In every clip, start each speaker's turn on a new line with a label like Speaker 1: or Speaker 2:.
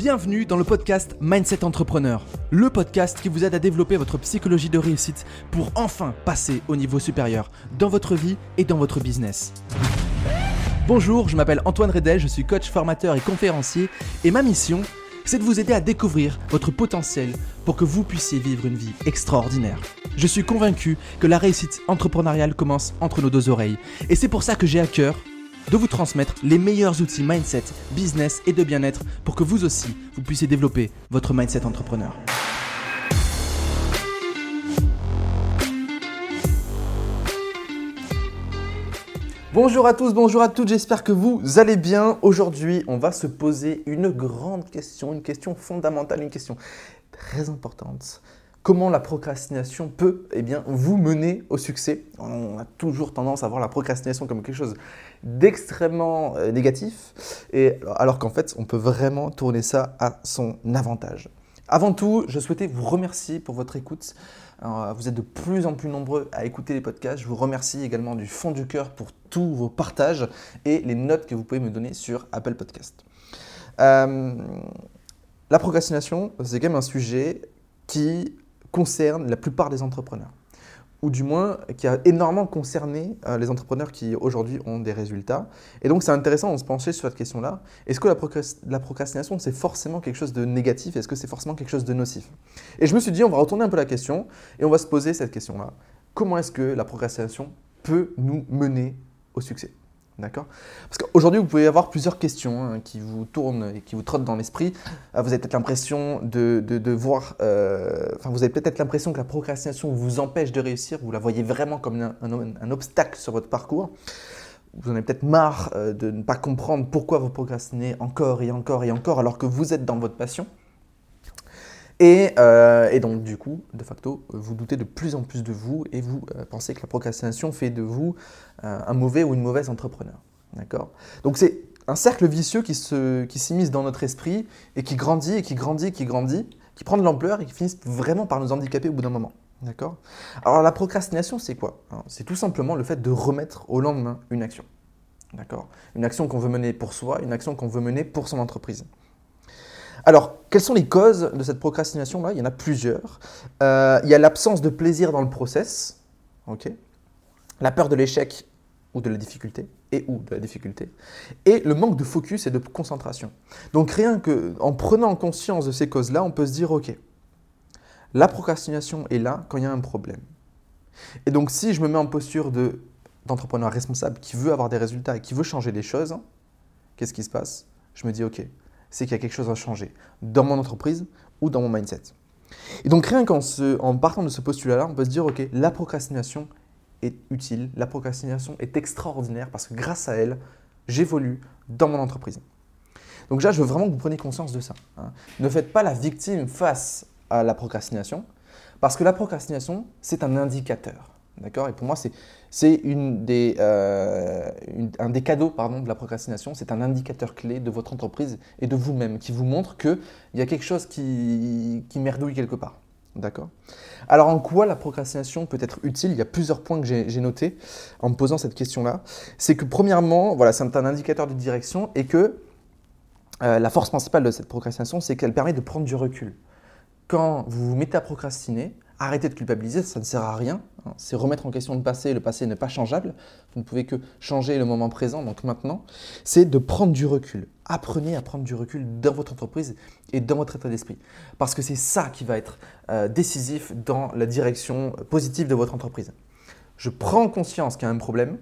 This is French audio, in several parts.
Speaker 1: Bienvenue dans le podcast Mindset Entrepreneur, le podcast qui vous aide à développer votre psychologie de réussite pour enfin passer au niveau supérieur dans votre vie et dans votre business. Bonjour, je m'appelle Antoine Redel, je suis coach, formateur et conférencier et ma mission, c'est de vous aider à découvrir votre potentiel pour que vous puissiez vivre une vie extraordinaire. Je suis convaincu que la réussite entrepreneuriale commence entre nos deux oreilles et c'est pour ça que j'ai à cœur de vous transmettre les meilleurs outils mindset, business et de bien-être pour que vous aussi, vous puissiez développer votre mindset entrepreneur. Bonjour à tous, bonjour à toutes, j'espère que vous allez bien. Aujourd'hui, on va se poser une grande question, une question fondamentale, une question très importante comment la procrastination peut eh bien, vous mener au succès. On a toujours tendance à voir la procrastination comme quelque chose d'extrêmement euh, négatif, et, alors qu'en fait, on peut vraiment tourner ça à son avantage. Avant tout, je souhaitais vous remercier pour votre écoute. vous êtes de plus en plus nombreux à écouter les podcasts. Je vous remercie également du fond du cœur pour tous vos partages et les notes que vous pouvez me donner sur Apple Podcast. Euh, la procrastination, c'est quand même un sujet qui concerne la plupart des entrepreneurs, ou du moins qui a énormément concerné euh, les entrepreneurs qui aujourd'hui ont des résultats. Et donc c'est intéressant de se pencher sur cette question-là. Est-ce que la, la procrastination, c'est forcément quelque chose de négatif? Est-ce que c'est forcément quelque chose de nocif? Et je me suis dit, on va retourner un peu la question et on va se poser cette question-là. Comment est-ce que la procrastination peut nous mener au succès? D'accord Parce qu'aujourd'hui, vous pouvez avoir plusieurs questions hein, qui vous tournent et qui vous trottent dans l'esprit. Vous avez peut-être l'impression que la procrastination vous empêche de réussir. Vous la voyez vraiment comme un, un, obstacle sur votre parcours. Vous en avez peut-être marre euh, de ne pas comprendre pourquoi vous procrastinez encore et encore et encore alors que vous êtes dans votre passion. Et, et, donc, du coup, de facto, vous doutez de plus en plus de vous et vous pensez que la procrastination fait de vous un mauvais ou une mauvaise entrepreneur. D'accord? Donc c'est un cercle vicieux qui s'immisce qui dans notre esprit et qui grandit et qui grandit et qui grandit, qui prend de l'ampleur et qui finit vraiment par nous handicaper au bout d'un moment. D'accord? Alors la procrastination, c'est quoi? C'est tout simplement le fait de remettre au lendemain une action. D'accord? Une action qu'on veut mener pour soi, une action qu'on veut mener pour son entreprise. Alors, quelles sont les causes de cette procrastination-là? Il y en a plusieurs. Euh, il y a l'absence de plaisir dans le process, la peur de l'échec ou de la difficulté, et ou de la difficulté, et le manque de focus et de concentration. Donc rien que en prenant conscience de ces causes-là, on peut se dire, ok, la procrastination est là quand il y a un problème. Et donc si je me mets en posture de, d'entrepreneur responsable qui veut avoir des résultats et qui veut changer les choses, qu'est-ce qui se passe? Je me dis, ok, c'est qu'il y a quelque chose à changer dans mon entreprise ou dans mon mindset. Et donc rien qu'en en partant de ce postulat-là, on peut se dire, ok, la procrastination est utile, la procrastination est extraordinaire parce que grâce à elle, j'évolue dans mon entreprise. Donc là, je veux vraiment que vous preniez conscience de ça. Hein. Ne faites pas la victime face à la procrastination parce que la procrastination, c'est un indicateur. D'accord? Et pour moi, c'est euh, un des cadeaux pardon, de la procrastination. C'est un indicateur clé de votre entreprise et de vous-même qui vous montre qu'il y a quelque chose qui, qui merdouille quelque part. D'accord? Alors en quoi la procrastination peut être utile? Il y a plusieurs points que j'ai notés en me posant cette question-là. C'est que premièrement, voilà, c'est un indicateur de direction et que euh, la force principale de cette procrastination, c'est qu'elle permet de prendre du recul. Quand vous vous mettez à procrastiner, arrêtez de culpabiliser, ça ne sert à rien. Hein. C'est remettre en question le passé, le passé n'est pas changeable. Vous ne pouvez que changer le moment présent, donc maintenant. C'est de prendre du recul. Apprenez à prendre du recul dans votre entreprise et dans votre état d'esprit. Parce que c'est ça qui va être euh, décisif dans la direction positive de votre entreprise. Je prends conscience qu'il y a un problème,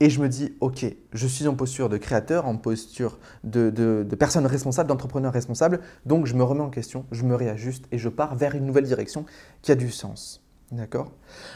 Speaker 1: et je me dis, OK, je suis en posture de créateur, en posture de, personne responsable, d'entrepreneur responsable, donc je me remets en question, je me réajuste et je pars vers une nouvelle direction qui a du sens. D'accord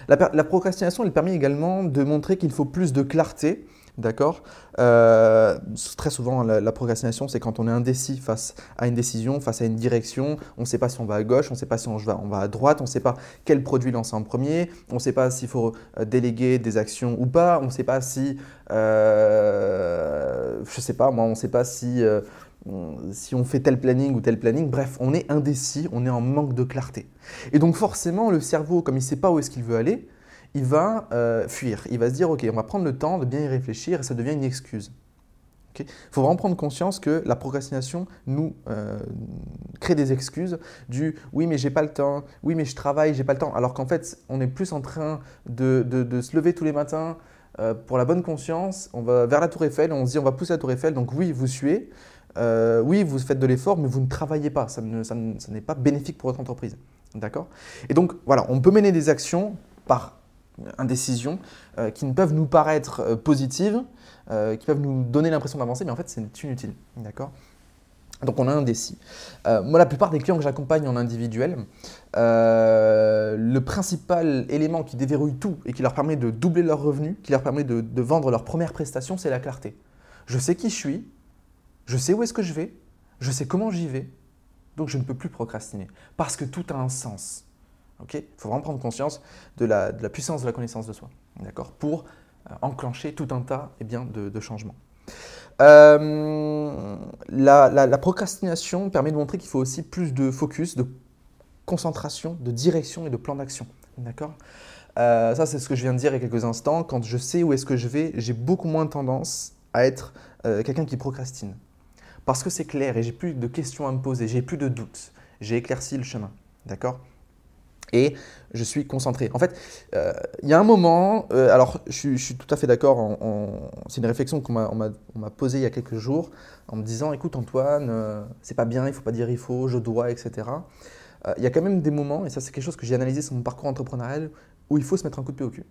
Speaker 1: la, procrastination, elle permet également de montrer qu'il faut plus de clarté D'accord euh, Très souvent, la, procrastination, c'est quand on est indécis face à une décision, face à une direction. On ne sait pas si on va à gauche, on ne sait pas si on va, on va à droite, on ne sait pas quel produit lancer en premier, on ne sait pas s'il faut euh, déléguer des actions ou pas, on ne sait pas si, euh, je sais pas, moi, on ne sait pas si, euh, si on fait tel planning ou tel planning. Bref, on est indécis, on est en manque de clarté. Et donc forcément, le cerveau, comme il ne sait pas où est-ce qu'il veut aller, il va euh, fuir. Il va se dire, OK, on va prendre le temps de bien y réfléchir et ça devient une excuse. Il faut vraiment prendre conscience que la procrastination nous euh, crée des excuses du oui mais j'ai pas le temps, oui mais je travaille, j'ai pas le temps, alors qu'en fait on est plus en train de, se lever tous les matins euh, pour la bonne conscience, on va vers la tour Eiffel, on se dit on va pousser la tour Eiffel, donc oui vous suez, euh, oui vous faites de l'effort mais vous ne travaillez pas, ça, n'est pas bénéfique pour votre entreprise. D'accord? Et donc voilà, on peut mener des actions par indécision qui ne peuvent nous paraître positives, euh, qui peuvent nous donner l'impression d'avancer, mais en fait, c'est inutile. D'accord? Donc on a un décis. Euh, moi, la plupart des clients que j'accompagne en individuel, euh, le principal élément qui déverrouille tout et qui leur permet de doubler leurs revenus, qui leur permet de, de vendre leur première prestation, c'est la clarté. Je sais qui je suis, je sais où est-ce que je vais, je sais comment j'y vais, donc je ne peux plus procrastiner parce que tout a un sens. Il faut vraiment prendre conscience de la, puissance de la connaissance de soi, d'accord? Pour euh, enclencher tout un tas eh bien, de, changements. Euh, la, procrastination permet de montrer qu'il faut aussi plus de focus, de concentration, de direction et de plan d'action. D'accord? Euh, Ça, c'est ce que je viens de dire il y a quelques instants. Quand je sais où est-ce que je vais, j'ai beaucoup moins tendance à être quelqu'un qui procrastine. Parce que c'est clair et j'ai plus de questions à me poser, j'ai plus de doutes, j'ai éclairci le chemin. D'accord? Et je suis concentré. En fait, euh, il y a un moment, euh, alors je, suis tout à fait d'accord, c'est une réflexion qu'on m'a posée il y a quelques jours en me disant, écoute Antoine, euh, c'est pas bien, il faut pas dire il faut, je dois, etc. Il y a quand même des moments, et ça c'est quelque chose que j'ai analysé sur mon parcours entrepreneurial, où il faut se mettre un coup de pied au cul.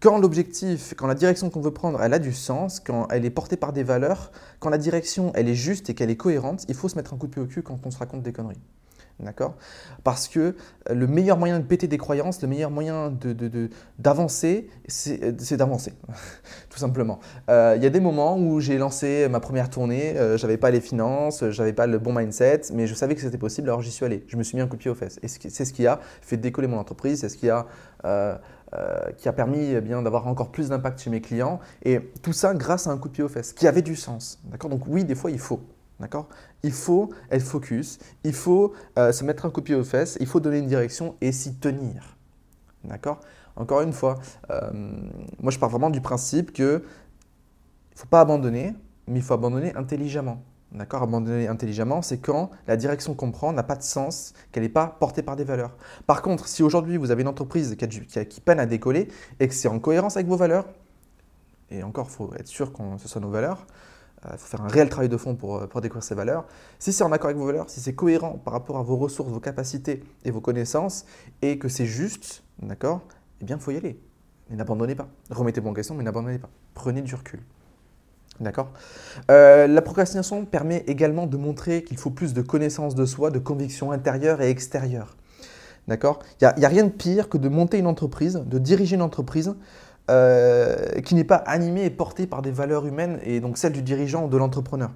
Speaker 1: Quand l'objectif, quand la direction qu'on veut prendre, elle a du sens, quand elle est portée par des valeurs, quand la direction, elle est juste et qu'elle est cohérente, il faut se mettre un coup de pied au cul quand on se raconte des conneries. D'accord? Parce que euh, le meilleur moyen de péter des croyances, le meilleur moyen d'avancer, c'est d'avancer, tout simplement. Euh, il y a des moments où j'ai lancé ma première tournée, euh, j'avais pas les finances, j'avais pas le bon mindset, mais je savais que c'était possible, alors j'y suis allé. Je me suis mis un coup de pied aux fesses. Et c'est ce qui a fait décoller mon entreprise, c'est ce qui a, qui a permis eh bien d'avoir encore plus d'impact chez mes clients. Et tout ça grâce à un coup de pied aux fesses, qui avait du sens. D'accord? Donc oui, des fois, il faut. D'accord? Il faut être focus, il faut euh, se mettre un coup de pied aux fesses, il faut donner une direction et s'y tenir. D'accord? Encore une fois, euh, moi je pars vraiment du principe que il faut pas abandonner, mais il faut abandonner intelligemment. D'accord Abandonner intelligemment, c'est quand la direction qu'on prend n'a pas de sens, qu'elle n'est pas portée par des valeurs. Par contre, si aujourd'hui vous avez une entreprise qui, peine à décoller et que c'est en cohérence avec vos valeurs, et encore, il faut être sûr que ce soit nos valeurs, il euh, faut faire un réel travail de fond pour, euh, pour découvrir ces valeurs. Si c'est en accord avec vos valeurs, si c'est cohérent par rapport à vos ressources, vos capacités et vos connaissances, et que c'est juste, d'accord, eh bien, il faut y aller. Mais n'abandonnez pas. Remettez-vous en question, mais n'abandonnez pas. Prenez du recul. D'accord euh, La procrastination permet également de montrer qu'il faut plus de connaissances de soi, de convictions intérieures et extérieures. D'accord Il n'y a, rien de pire que de monter une entreprise, de diriger une entreprise euh, qui n'est pas animé et porté par des valeurs humaines et donc celles du dirigeant ou de l'entrepreneur.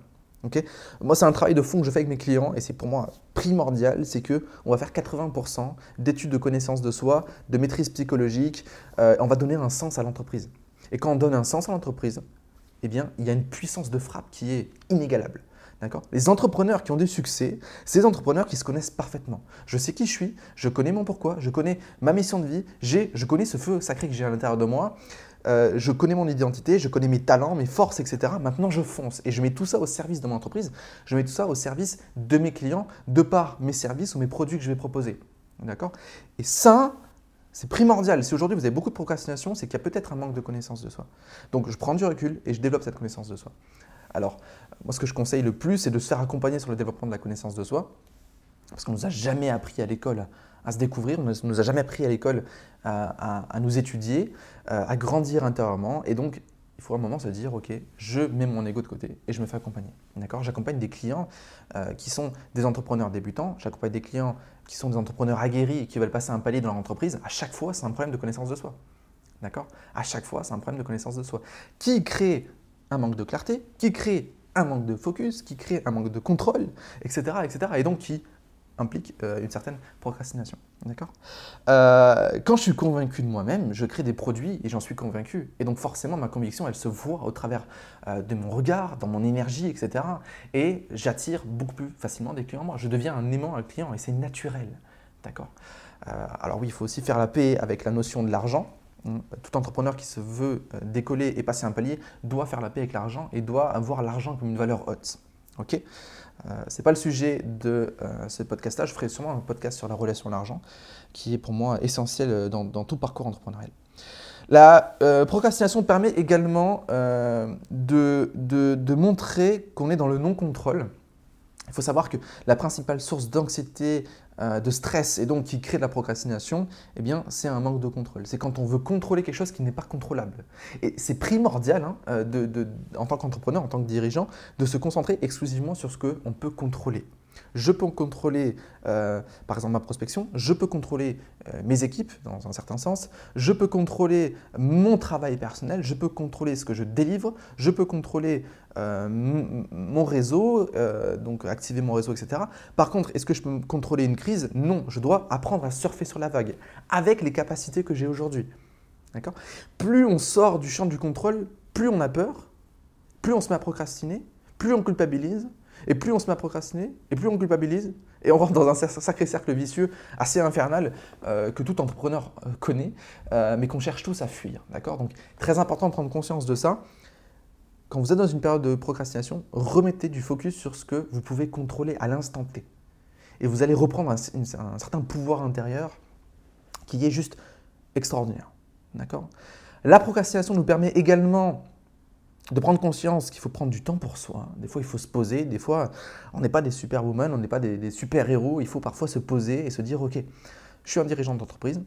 Speaker 1: moi, c'est un travail de fond que je fais avec mes clients et c'est pour moi primordial, c'est que on va faire 80% d'études de connaissance de soi, de maîtrise psychologique, euh, on va donner un sens à l'entreprise. Et quand on donne un sens à l'entreprise, eh bien, il y a une puissance de frappe qui est inégalable. Les entrepreneurs qui ont du succès, des entrepreneurs qui se connaissent parfaitement. Je sais qui je suis, je connais mon pourquoi, je connais ma mission de vie, je connais ce feu sacré que j'ai à l'intérieur de moi, euh, je connais mon identité, je connais mes talents, mes forces, etc. Maintenant, je fonce et je mets tout ça au service de mon entreprise, je mets tout ça au service de mes clients, de par mes services ou mes produits que je vais proposer. D'accord? Et ça, c'est primordial. Si aujourd'hui vous avez beaucoup de procrastination, c'est qu'il y a peut-être un manque de connaissance de soi. Donc, je prends du recul et je développe cette connaissance de soi. Alors, moi, ce que je conseille le plus, c'est de se faire accompagner sur le développement de la connaissance de soi, parce qu'on ne nous a jamais appris à l'école à se découvrir, on ne nous a jamais appris à l'école à, nous étudier, euh, à grandir intérieurement, et donc il faut à un moment se dire, ok, je mets mon ego de côté et je me fais accompagner. D'accord? J'accompagne des clients euh, qui sont des entrepreneurs débutants, j'accompagne des clients qui sont des entrepreneurs aguerris et qui veulent passer un palier dans leur entreprise. À chaque fois, c'est un problème de connaissance de soi. D'accord? À chaque fois, c'est un problème de connaissance de soi. Qui crée un manque de clarté, qui crée un manque de focus, qui crée un manque de contrôle, etc. etc. et donc qui implique euh, une certaine procrastination. D'accord? Euh, Quand je suis convaincu de moi-même, je crée des produits et j'en suis convaincu. Et donc forcément, ma conviction, elle se voit au travers euh, de mon regard, dans mon énergie, etc. Et j'attire beaucoup plus facilement des clients moi. Je deviens un aimant un client et c'est naturel. D'accord? Alors oui, il faut aussi faire la paix avec la notion de l'argent. Hein, tout entrepreneur qui se veut décoller et passer un palier doit faire la paix avec l'argent et doit avoir l'argent comme une valeur haute. Ok euh, Ce n'est pas le sujet de euh, ce podcast-là. Je ferai sûrement un podcast sur la relation à l'argent qui est pour moi essentiel dans, tout parcours entrepreneurial. La procrastination permet également de, montrer qu'on est dans le non-contrôle. Il faut savoir que la principale source d'anxiété, euh, de stress et donc qui crée de la procrastination, eh bien, c'est un manque de contrôle. C'est quand on veut contrôler quelque chose qui n'est pas contrôlable. Et c'est primordial, hein, euh, en tant qu'entrepreneur, en tant que dirigeant, de se concentrer exclusivement sur ce qu'on peut contrôler. Je peux contrôler, euh, par exemple, ma prospection, je peux contrôler euh, mes équipes, dans un certain sens, je peux contrôler mon travail personnel, je peux contrôler ce que je délivre, je peux contrôler euh, mon réseau, donc activer mon réseau, etc. Par contre, est-ce que je peux contrôler une crise? Non, je dois apprendre à surfer sur la vague avec les capacités que j'ai aujourd'hui. Plus on sort du champ du contrôle, plus on a peur, plus on se met à procrastiner, plus on culpabilise, et plus on se met à procrastiner, et plus on culpabilise, et on rentre dans un sacré cercle vicieux assez infernal euh, que tout entrepreneur euh, connaît, euh, mais qu'on cherche tous à fuir. D'accord? Donc, très important de prendre conscience de ça. Quand vous êtes dans une période de procrastination, remettez du focus sur ce que vous pouvez contrôler à l'instant T. Et vous allez reprendre un, un certain pouvoir intérieur qui est juste extraordinaire. D'accord? La procrastination nous permet également de prendre conscience qu'il faut prendre du temps pour soi. Des fois, il faut se poser. Des fois, on n'est pas des superwomen, on n'est pas des, super-héros. Il faut parfois se poser et se dire, OK, je suis un dirigeant d'entreprise,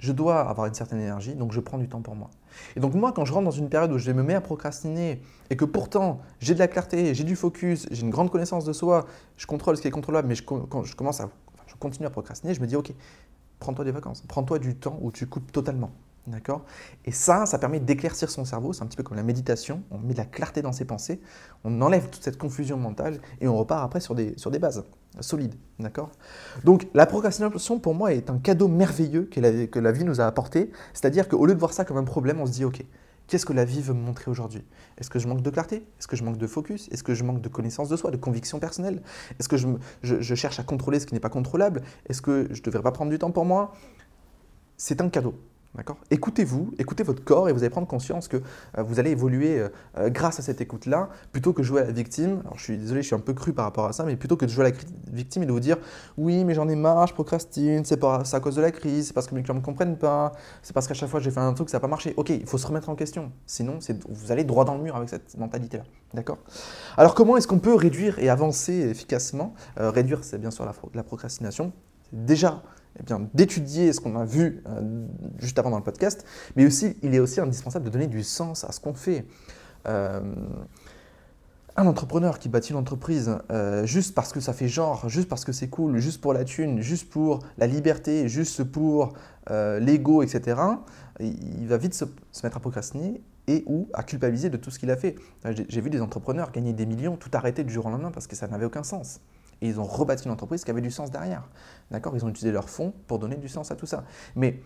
Speaker 1: je dois avoir une certaine énergie, donc je prends du temps pour moi. Et donc moi, quand je rentre dans une période où je me mets à procrastiner et que pourtant j'ai de la clarté, j'ai du focus, j'ai une grande connaissance de soi, je contrôle ce qui est contrôlable, mais je, quand je commence à, je continue à procrastiner, je me dis, OK, prends-toi des vacances, prends-toi du temps où tu coupes totalement. D'accord? Et ça, ça permet d'éclaircir son cerveau. C'est un petit peu comme la méditation. On met de la clarté dans ses pensées, on enlève toute cette confusion mentale et on repart après sur des, sur des bases solides. D'accord? Donc, la procrastination, pour moi, est un cadeau merveilleux que la, que la vie nous a apporté. C'est-à-dire qu'au lieu de voir ça comme un problème, on se dit OK, qu'est-ce que la vie veut me montrer aujourd'hui? Est-ce que je manque de clarté? Est-ce que je manque de focus? Est-ce que je manque de connaissance de soi, de conviction personnelle? Est-ce que je, je, je cherche à contrôler ce qui n'est pas contrôlable? Est-ce que je ne devrais pas prendre du temps pour moi? C'est un cadeau. Écoutez-vous, écoutez votre corps et vous allez prendre conscience que euh, vous allez évoluer euh, euh, grâce à cette écoute-là, plutôt que jouer à la victime. Alors je suis désolé, je suis un peu cru par rapport à ça, mais plutôt que de jouer à la victime et de vous dire oui, mais j'en ai marre, je procrastine, c'est à cause de la crise, c'est parce que mes clients ne me comprennent pas, c'est parce qu'à chaque fois j'ai fait un truc, ça n'a pas marché. Ok, il faut se remettre en question. Sinon, vous allez droit dans le mur avec cette mentalité-là. D'accord? Alors comment est-ce qu'on peut réduire et avancer efficacement? Réduire, c'est bien sûr la procrastination. Déjà, eh bien, d'étudier ce qu'on a vu euh, juste avant dans le podcast, mais aussi, il est aussi indispensable de donner du sens à ce qu'on fait. Euh, un entrepreneur qui bâtit une entreprise euh, juste parce que ça fait genre, juste parce que c'est cool, juste pour la thune, juste pour la liberté, juste pour l'ego, etc., il va vite se, se, mettre à procrastiner et ou à culpabiliser de tout ce qu'il a fait. J'ai vu des entrepreneurs gagner des millions, tout arrêter du jour au lendemain parce que ça n'avait aucun sens et ils ont rebâti une entreprise qui avait du sens derrière. D'accord? Ils ont utilisé leurs fonds pour donner du sens à tout ça. Mais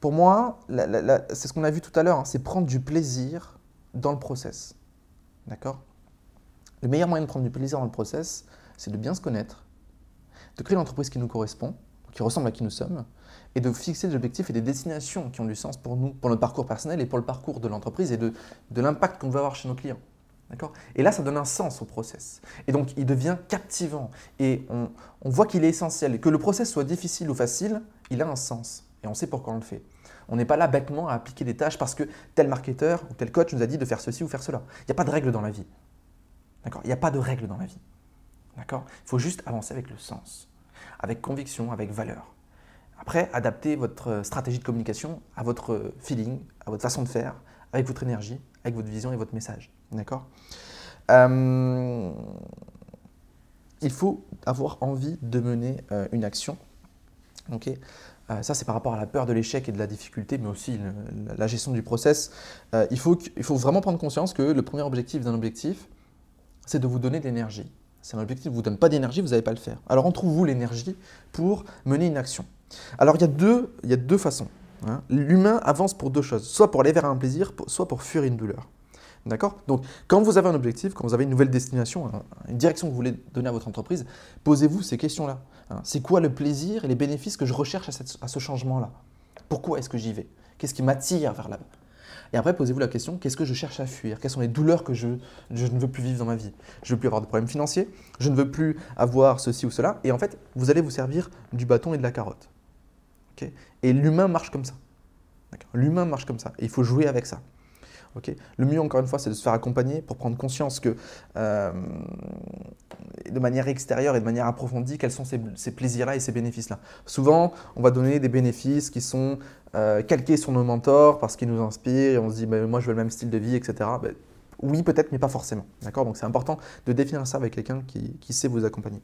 Speaker 1: pour moi, c'est ce qu'on a vu tout à l'heure, hein, c'est prendre du plaisir dans le process. D'accord? Le meilleur moyen de prendre du plaisir dans le process, c'est de bien se connaître, de créer l'entreprise qui nous correspond, qui ressemble à qui nous sommes, et de fixer des objectifs et des destinations qui ont du sens pour nous, pour notre parcours personnel et pour le parcours de l'entreprise et de, de l'impact qu'on veut avoir chez nos clients. Et là, ça donne un sens au process. Et donc, il devient captivant. Et on, voit qu'il est essentiel. Que le process soit difficile ou facile, il a un sens. Et on sait pourquoi on le fait. On n'est pas là bêtement à appliquer des tâches parce que tel marketeur ou tel coach nous a dit de faire ceci ou faire cela. Il n'y a pas de règle dans la vie. D'accord? Il n'y a pas de règle dans la vie. D'accord? Il faut juste avancer avec le sens, avec conviction, avec valeur. Après, adapter votre stratégie de communication à votre feeling, à votre façon de faire, avec votre énergie, avec votre vision et votre message. D'accord euh, Il faut avoir envie de mener euh, une action. Ok euh, ça, c'est par rapport à la peur de l'échec et de la difficulté, mais aussi la gestion du process. il, faut, il faut vraiment prendre conscience que le premier objectif d'un objectif, c'est de vous donner de l'énergie. C'est un objectif ne vous donne pas d'énergie, vous n'allez pas le faire. Alors, en trouve-vous l'énergie pour mener une action Alors, il y a deux, il y a deux façons. Hein. L'humain avance pour deux choses, soit pour aller vers un plaisir, soit pour fuir une douleur. D'accord? Donc, quand vous avez un objectif, quand vous avez une nouvelle destination, une direction que vous voulez donner à votre entreprise, posez-vous ces questions-là. Hein. C'est quoi le plaisir et les bénéfices que je recherche à, ce changement-là? Pourquoi est-ce que j'y vais? Qu'est-ce qui m'attire vers là-bas? Et après, posez-vous la question, qu'est-ce que je cherche à fuir? Quelles sont les douleurs que je, ne veux plus vivre dans ma vie? Je ne veux plus avoir de problèmes financiers, je ne veux plus avoir ceci ou cela. Et en fait, vous allez vous servir du bâton et de la carotte. et l'humain marche comme ça. L'humain marche comme ça. Et il faut jouer avec ça le mieux, encore une fois, c'est de se faire accompagner pour prendre conscience que, euh, de manière extérieure et de manière approfondie, quels sont ces, plaisirs-là et ces bénéfices-là. Souvent, on va donner des bénéfices qui sont euh, calqués sur nos mentors parce qu'ils nous inspirent et on se dit, bah, moi, je veux le même style de vie, etc. Oui, peut-être, mais pas forcément. D'accord? Donc c'est important de définir ça avec quelqu'un qui, sait vous accompagner.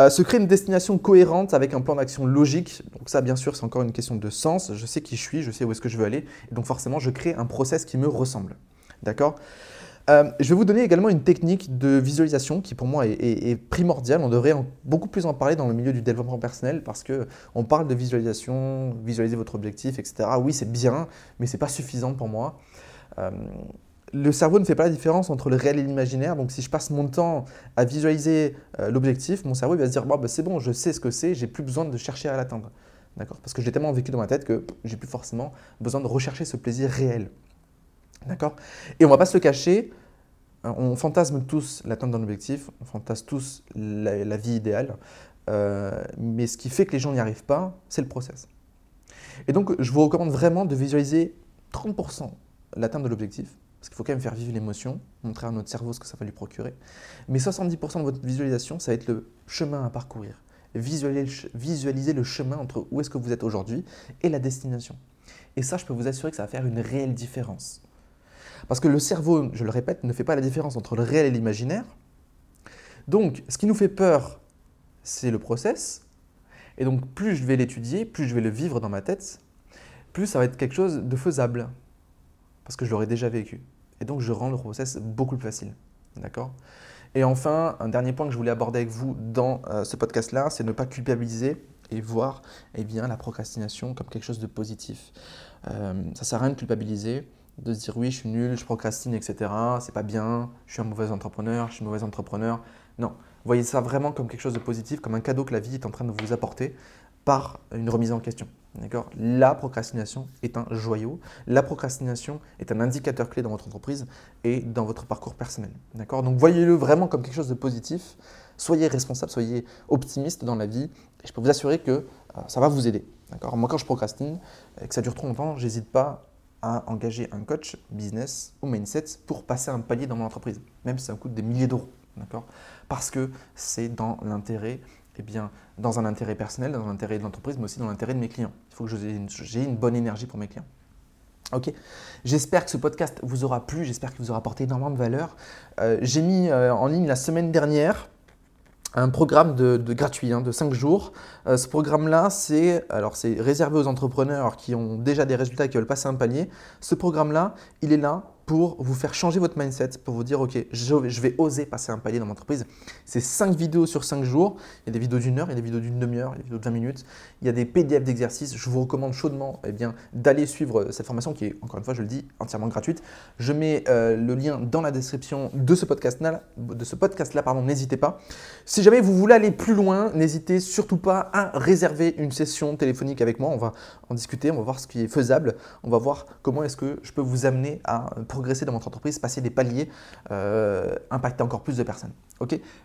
Speaker 1: Euh, se créer une destination cohérente avec un plan d'action logique. Donc ça, bien sûr, c'est encore une question de sens. Je sais qui je suis, je sais où est-ce que je veux aller. Et donc forcément, je crée un process qui me ressemble. D'accord? Euh, je vais vous donner également une technique de visualisation qui pour moi est, primordiale. On devrait beaucoup plus en parler dans le milieu du développement personnel parce qu'on parle de visualisation, visualiser votre objectif, etc. Oui, c'est bien, mais ce n'est pas suffisant pour moi. Euh, le cerveau ne fait pas la différence entre le réel et l'imaginaire. Donc, si je passe mon temps à visualiser euh, l'objectif, mon cerveau va se dire bah, c'est bon, je sais ce que c'est, j'ai plus besoin de chercher à l'atteindre. D'accord? Parce que j'ai tellement vécu dans ma tête que j'ai plus forcément besoin de rechercher ce plaisir réel. D'accord? Et on va pas se le cacher, hein, on fantasme tous l'atteinte d'un objectif, on fantasme tous la, vie idéale, euh, mais ce qui fait que les gens n'y arrivent pas, c'est le process. Et donc, je vous recommande vraiment de visualiser 30% l'atteinte de l'objectif, parce qu'il faut quand même faire vivre l'émotion, montrer à notre cerveau ce que ça va lui procurer. Mais 70% de votre visualisation, ça va être le chemin à parcourir. Visualiser, le chemin entre où est-ce que vous êtes aujourd'hui et la destination. Et ça, je peux vous assurer que ça va faire une réelle différence. Parce que le cerveau, je le répète, ne fait pas la différence entre le réel et l'imaginaire. Donc, ce qui nous fait peur, c'est le process. Et donc, plus je vais l'étudier, plus je vais le vivre dans ma tête, plus ça va être quelque chose de faisable. Parce que je l'aurais déjà vécu. Et donc, je rends le process beaucoup plus facile. D'accord? Et enfin, un dernier point que je voulais aborder avec vous dans euh, ce podcast-là, c'est ne pas culpabiliser et voir eh bien, la procrastination comme quelque chose de positif. Euh, ça ne sert à rien de culpabiliser, de se dire oui, je suis nul, je procrastine, etc. C'est pas bien, je suis un mauvais entrepreneur, je suis un mauvais entrepreneur. Non, voyez ça vraiment comme quelque chose de positif, comme un cadeau que la vie est en train de vous apporter par une remise en question. D'accord? La procrastination est un joyau. La procrastination est un indicateur clé dans votre entreprise et dans votre parcours personnel. D'accord? Donc voyez-le vraiment comme quelque chose de positif. Soyez responsable, soyez optimiste dans la vie. Je peux vous assurer que euh, ça va vous aider. D'accord? Moi, quand je procrastine et que ça dure trop longtemps, j'hésite pas à engager un coach business ou mindset pour passer un palier dans mon entreprise, même si ça coûte des milliers d'euros. D'accord? Parce que c'est dans l'intérêt eh bien, dans un intérêt personnel, dans l'intérêt de l'entreprise, mais aussi dans l'intérêt de mes clients. Il faut que j'ai une, bonne énergie pour mes clients. Ok, j'espère que ce podcast vous aura plu, j'espère qu'il vous aura apporté énormément de valeur. Euh, j'ai mis euh, en ligne la semaine dernière un programme de, gratuit hein, de 5 jours. Euh, ce programme-là, c'est alors c'est réservé aux entrepreneurs qui ont déjà des résultats et qui veulent passer un palier. Ce programme-là, il est là pour vous faire changer votre mindset, pour vous dire, OK, je vais oser passer un palier dans mon entreprise. C'est 5 vidéos sur 5 jours. Il y a des vidéos d'une heure, il y a des vidéos d'une demi-heure, il y a des vidéos de 20 minutes. Il y a des PDF d'exercices. Je vous recommande chaudement eh bien, d'aller suivre cette formation qui est, encore une fois, je le dis, entièrement gratuite. Je mets euh, le lien dans la description de ce podcast-là. De ce podcast-là, pardon, n'hésitez pas. Si jamais vous voulez aller plus loin, n'hésitez surtout pas à réserver une session téléphonique avec moi. On va en discuter, on va voir ce qui est faisable. On va voir comment est-ce que je peux vous amener à progresser dans votre entreprise, passer des paliers, euh, impacter encore plus de personnes.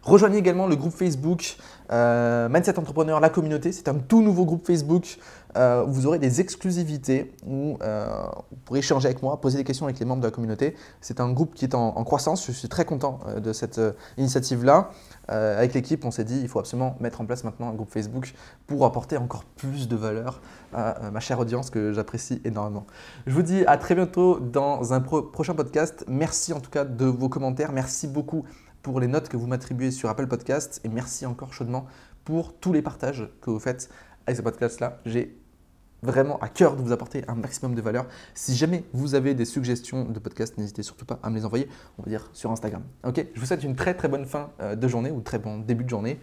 Speaker 1: Rejoignez également le groupe Facebook euh, Mindset Entrepreneur, la communauté. C'est un tout nouveau groupe Facebook euh, où vous aurez des exclusivités où vous pourrez échanger avec moi, poser des questions avec les membres de la communauté. C'est un groupe qui est en, croissance. Je suis très content de cette initiative-là. avec l'équipe, on s'est dit il faut absolument mettre en place maintenant un groupe Facebook pour apporter encore plus de valeur à ma chère audience que j'apprécie énormément. Je vous dis à très bientôt dans un prochain podcast. Merci en tout cas de vos commentaires. Merci beaucoup pour les notes que vous m'attribuez sur Apple Podcast et merci encore chaudement pour tous les partages que vous faites avec ce podcast-là. J'ai vraiment à cœur de vous apporter un maximum de valeur. Si jamais vous avez des suggestions de podcast, n'hésitez surtout pas à me les envoyer, on va dire sur Instagram. Ok, je vous souhaite une très très bonne fin euh, de journée ou très bon début de journée,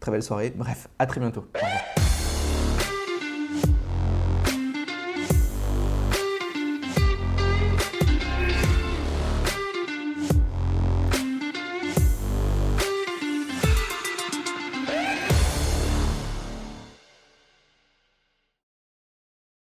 Speaker 1: très belle soirée. Bref, à très bientôt. Au revoir.